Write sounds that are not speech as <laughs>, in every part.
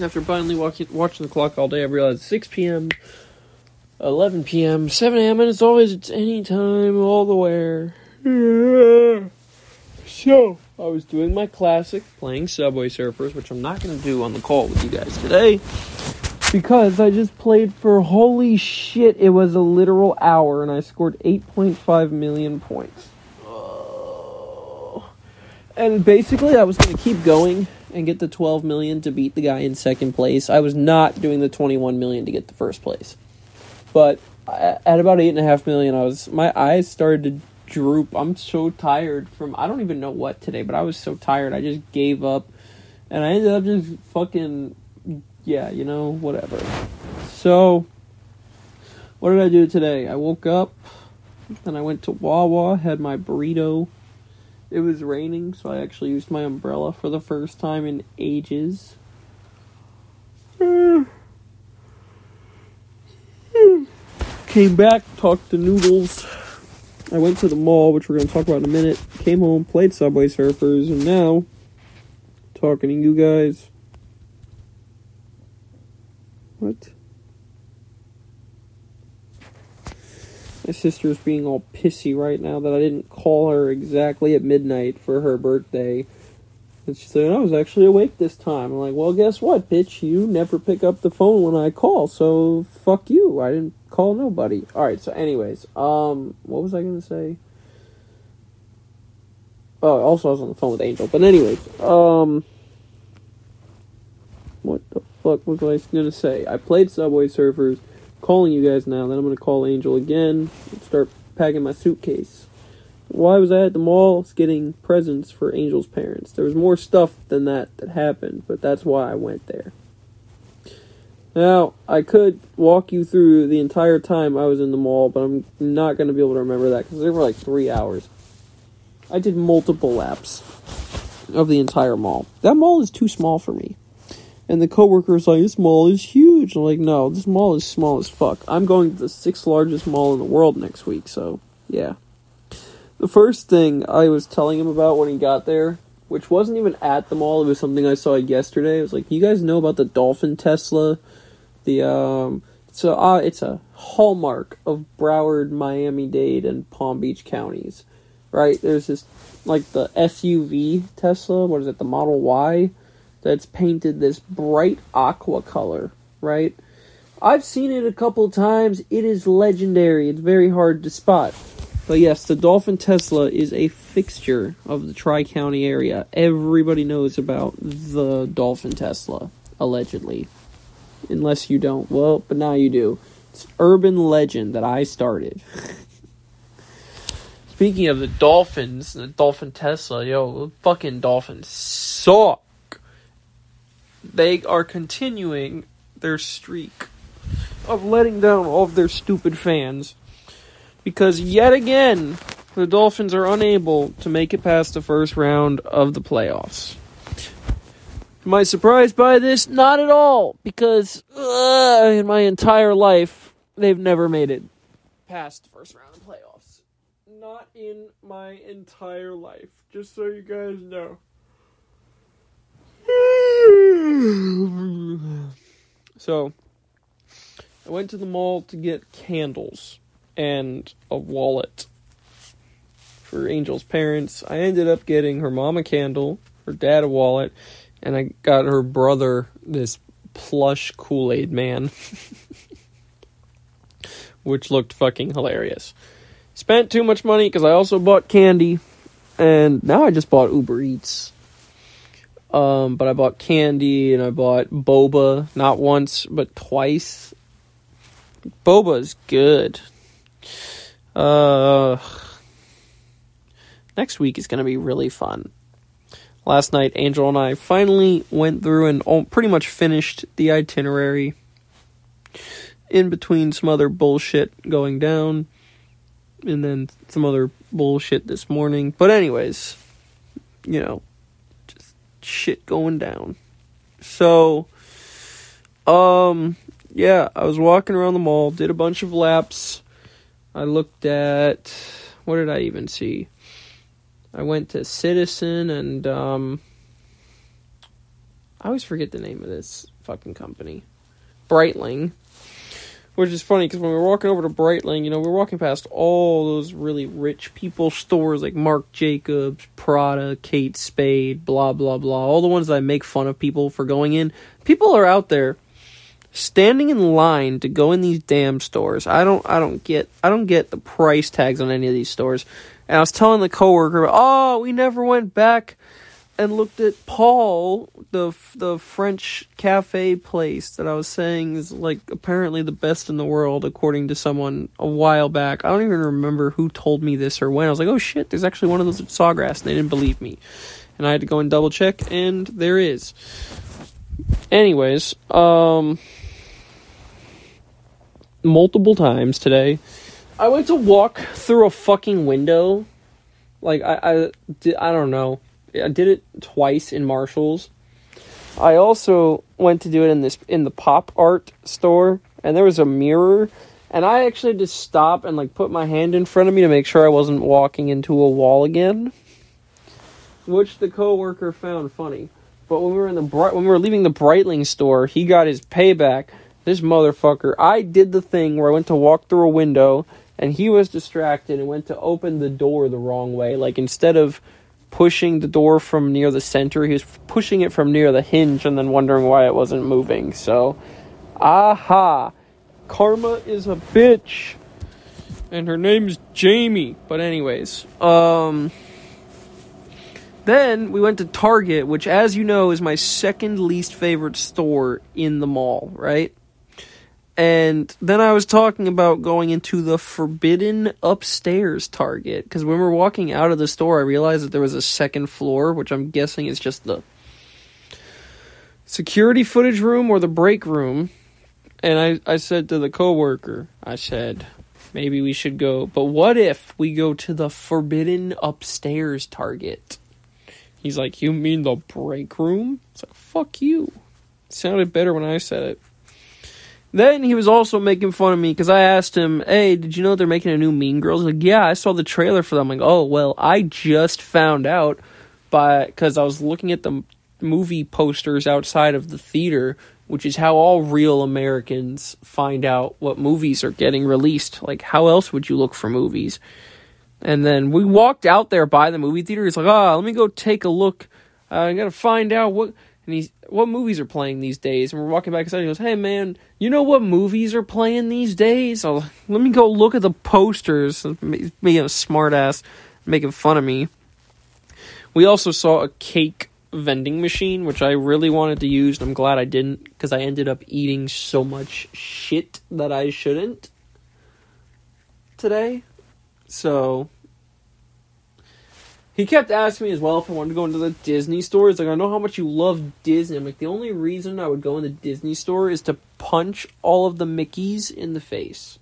After finally walking, watching the clock all day, I realized 6 p.m., 11 p.m., 7 a.m., and it's always it's any time, all the where. So, I was doing my classic, playing Subway Surfers, which I'm not going to do on the call with you guys today. Because I just played for holy shit, it was a literal hour and I scored 8.5 million points. Oh. And basically, I was going to keep going and get the 12 million to beat the guy in second place. I was not doing the 21 million to get the first place. But at about 8.5 million, I was, my eyes started to droop. I'm so tired from, I don't even know what today, but I was so tired. I just gave up and I ended up just fucking yeah, you know, whatever. So, what did I do today? I woke up, and I went to Wawa, had my burrito. It was raining, so I actually used my umbrella for the first time in ages. Came back, talked to Noodles. I went to the mall, which we're going to talk about in a minute. Came home, played Subway Surfers, and now talking to you guys. What? My sister's being all pissy right now that I didn't call her exactly at midnight for her birthday. And she said, I was actually awake this time. I'm like, well, guess what, bitch? You never pick up the phone when I call, so fuck you. I didn't call nobody. Alright, so, anyways, um, what was I gonna say? Oh, also, I was on the phone with Angel. But, anyways, um, what the fuck was I gonna say? I played Subway Surfers. Calling you guys now. Then I'm gonna call Angel again. And start packing my suitcase. Why was I at the mall getting presents for Angel's parents? There was more stuff than that that happened, but that's why I went there. Now, I could walk you through the entire time I was in the mall, but I'm not going to be able to remember that because there were like three hours. I did multiple laps of the entire mall. That mall is too small for me. And the coworker is like, this mall is huge. I'm like, no, this mall is small as fuck. I'm going to the sixth largest mall in the world next week, so yeah. The first thing I was telling him about when he got there, which wasn't even at the mall, it was something I saw yesterday. I was like, you guys know about the Dolphin Tesla? The, um, so uh, it's a hallmark of Broward, Miami Dade, and Palm Beach counties, right? There's this, like the SUV Tesla, what is it, the Model Y? That's painted this bright aqua color, right? I've seen it a couple times. It is legendary. It's very hard to spot. But yes, the Dolphin Tesla is a fixture of the Tri County area. Everybody knows about the Dolphin Tesla, allegedly. Unless you don't. Well, but now you do. It's urban legend that I started. <laughs> Speaking of the Dolphins, the Dolphin Tesla, yo, fucking Dolphins suck they are continuing their streak of letting down all of their stupid fans because yet again the Dolphins are unable to make it past the first round of the playoffs. Am I surprised by this? Not at all, because uh, in my entire life they've never made it past the first round of playoffs. Not in my entire life, just so you guys know. So, I went to the mall to get candles and a wallet for Angel's parents. I ended up getting her mom a candle, her dad a wallet, and I got her brother this plush Kool Aid man, <laughs> which looked fucking hilarious. Spent too much money because I also bought candy, and now I just bought Uber Eats. Um, but I bought candy and I bought boba not once but twice. Boba's good. Uh, next week is going to be really fun. Last night, Angel and I finally went through and pretty much finished the itinerary. In between some other bullshit going down, and then some other bullshit this morning. But, anyways, you know, shit going down. So, um, yeah, I was walking around the mall, did a bunch of laps. I looked at what did I even see? I went to Citizen and um I always forget the name of this fucking company, Breitling. Which is funny because when we were walking over to Breitling, you know, we were walking past all those really rich people stores like Marc Jacobs, Prada, Kate Spade, blah blah blah. All the ones that I make fun of people for going in. People are out there standing in line to go in these damn stores. I don't I don't get I don't get the price tags on any of these stores. And I was telling the coworker, "Oh, we never went back and looked at Paul, the the French cafe place that I was saying is like apparently the best in the world according to someone a while back. I don't even remember who told me this or when. I was like, "Oh shit, there's actually one of those at Sawgrass." And they didn't believe me. And I had to go and double check and there is. Anyways, um multiple times today I went to walk through a fucking window. Like I I I don't know I did it twice in Marshalls. I also went to do it in this in the pop art store, and there was a mirror, and I actually had to stop and like put my hand in front of me to make sure I wasn't walking into a wall again, which the coworker found funny. But when we were in the when we were leaving the Breitling store, he got his payback. This motherfucker, I did the thing where I went to walk through a window, and he was distracted and went to open the door the wrong way. Like instead of pushing the door from near the center. He was pushing it from near the hinge and then wondering why it wasn't moving. So, aha. Karma is a bitch. And her name's Jamie. But anyways, um then we went to Target, which as you know is my second least favorite store in the mall, right? And then I was talking about going into the forbidden upstairs Target because when we're walking out of the store, I realized that there was a second floor, which I'm guessing is just the security footage room or the break room. And I, I said to the coworker, I said, maybe we should go. But what if we go to the forbidden upstairs Target? He's like, You mean the break room? It's like, fuck you. It sounded better when I said it. Then he was also making fun of me because I asked him, "Hey, did you know they're making a new Mean Girls?" Like, "Yeah, I saw the trailer for them." I'm like, "Oh, well, I just found out because I was looking at the movie posters outside of the theater, which is how all real Americans find out what movies are getting released. Like, how else would you look for movies?" And then we walked out there by the movie theater. He's like, "Ah, oh, let me go take a look. Uh, I gotta find out what." And he's what movies are playing these days? And we're walking back inside he goes hey man you know what movies are playing these days? I let me go look at the posters. Being a smartass making fun of me. We also saw a cake vending machine which i really wanted to use and i'm glad i didn't because i ended up eating so much shit that i shouldn't today. So he kept asking me as well if I wanted to go into the Disney store. He's like, I know how much you love Disney. I'm like, the only reason I would go in the Disney store is to punch all of the Mickeys in the face.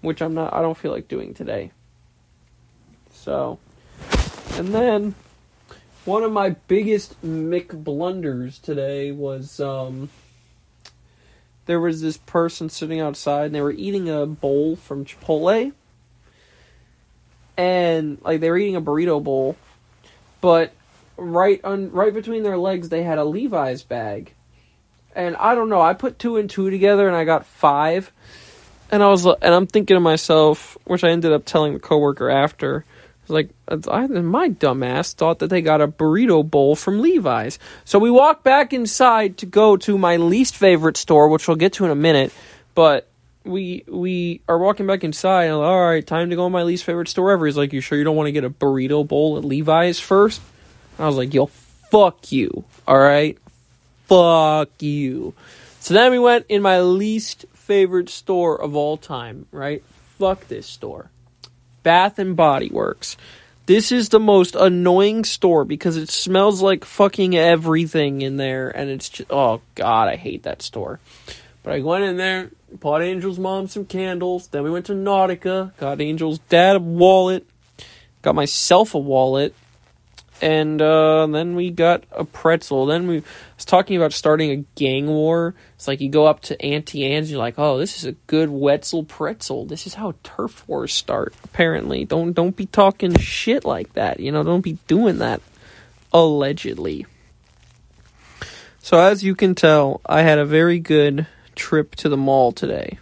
Which I'm not, I don't feel like doing today. So, and then one of my biggest Mick blunders today was, um, there was this person sitting outside and they were eating a bowl from Chipotle and like they were eating a burrito bowl, but right on right between their legs they had a Levi's bag, and I don't know. I put two and two together and I got five, and I was and I'm thinking to myself, which I ended up telling the coworker after. Like I, my dumbass thought that they got a burrito bowl from Levi's. So we walked back inside to go to my least favorite store, which we'll get to in a minute. But we we are walking back inside and like, all right, time to go to my least favorite store ever. He's like, you sure you don't want to get a burrito bowl at Levi's first? And I was like, yo, fuck you. All right, fuck you. So then we went in my least favorite store of all time. Right, fuck this store, Bath and Body Works. This is the most annoying store because it smells like fucking everything in there, and it's just oh god, I hate that store. But I went in there, bought Angel's mom some candles. Then we went to Nautica, got Angel's dad a wallet, got myself a wallet, and uh, then we got a pretzel. Then we was talking about starting a gang war. It's like you go up to Auntie Anne's, you're like, "Oh, this is a good Wetzel pretzel. This is how turf wars start." Apparently, don't don't be talking shit like that. You know, don't be doing that. Allegedly. So, as you can tell, I had a very good trip to the mall today.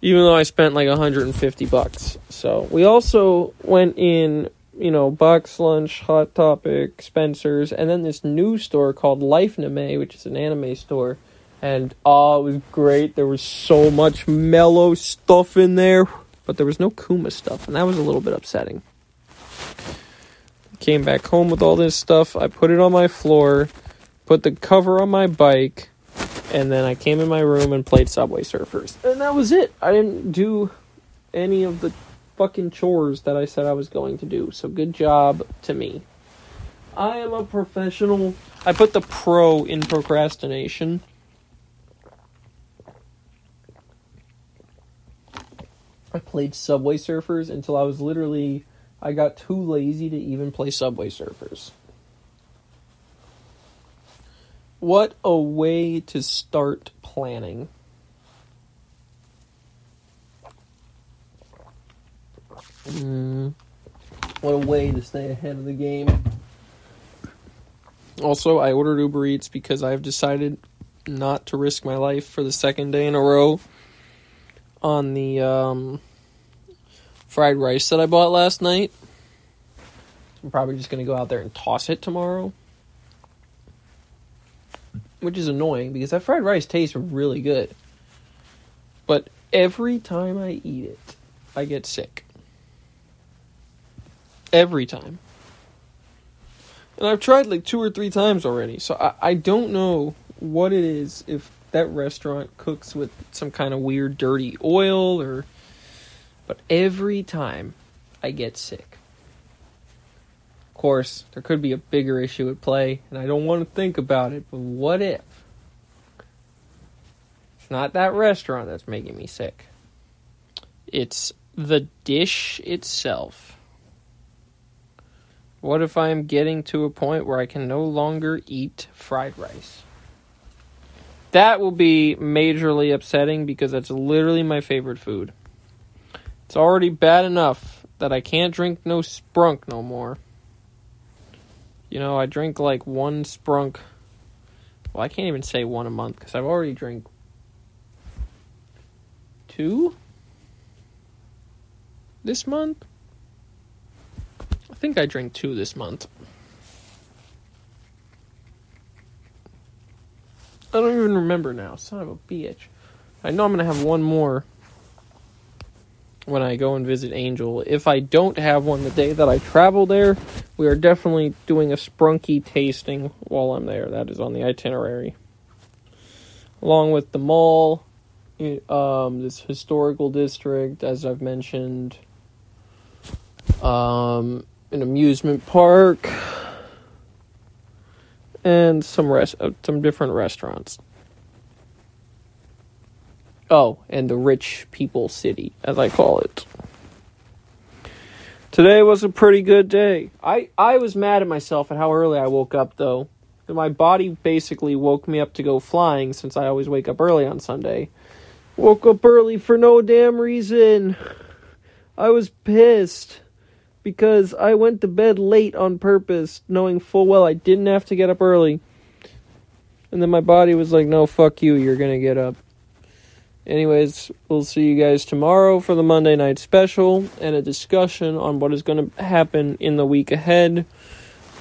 Even though I spent like 150 bucks. So, we also went in, you know, Box Lunch, Hot Topic, Spencer's, and then this new store called Life Anime, which is an anime store. And oh, it was great. There was so much mellow stuff in there, but there was no Kuma stuff, and that was a little bit upsetting came back home with all this stuff. I put it on my floor, put the cover on my bike, and then I came in my room and played Subway Surfers. And that was it. I didn't do any of the fucking chores that I said I was going to do. So good job to me. I am a professional. I put the pro in procrastination. I played Subway Surfers until I was literally I got too lazy to even play Subway Surfers. What a way to start planning. Mm, what a way to stay ahead of the game. Also, I ordered Uber Eats because I've decided not to risk my life for the second day in a row on the um, fried rice that I bought last night. I'm probably just going to go out there and toss it tomorrow. Which is annoying because that fried rice tastes really good. But every time I eat it, I get sick. Every time. And I've tried like two or three times already, so I, I don't know what it is if that restaurant cooks with some kind of weird dirty oil or but every time I get sick. Of course, there could be a bigger issue at play, and I don't want to think about it, but what if? It's not that restaurant that's making me sick. It's the dish itself. What if I am getting to a point where I can no longer eat fried rice? That will be majorly upsetting because that's literally my favorite food. It's already bad enough that I can't drink no sprunk no more. You know, I drink like one sprunk. Well, I can't even say one a month because I've already drank two this month. I think I drank two this month. I don't even remember now. Son of a bitch. I know I'm gonna have one more when I go and visit Angel. If I don't have one the day that I travel there, we are definitely doing a sprunky tasting while I'm there. That is on the itinerary. Along with the mall, um, this historical district, as I've mentioned, um, an amusement park, and some rest, uh, some different restaurants. Oh, and the rich people city, as I call it. Today was a pretty good day. I, I was mad at myself at how early I woke up, though. My body basically woke me up to go flying since I always wake up early on Sunday. Woke up early for no damn reason. I was pissed because I went to bed late on purpose, knowing full well I didn't have to get up early. And then my body was like, no, fuck you, you're gonna get up. Anyways, we'll see you guys tomorrow for the Monday night special and a discussion on what is going to happen in the week ahead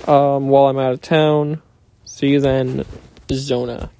um, while I'm out of town. See you then, Zona.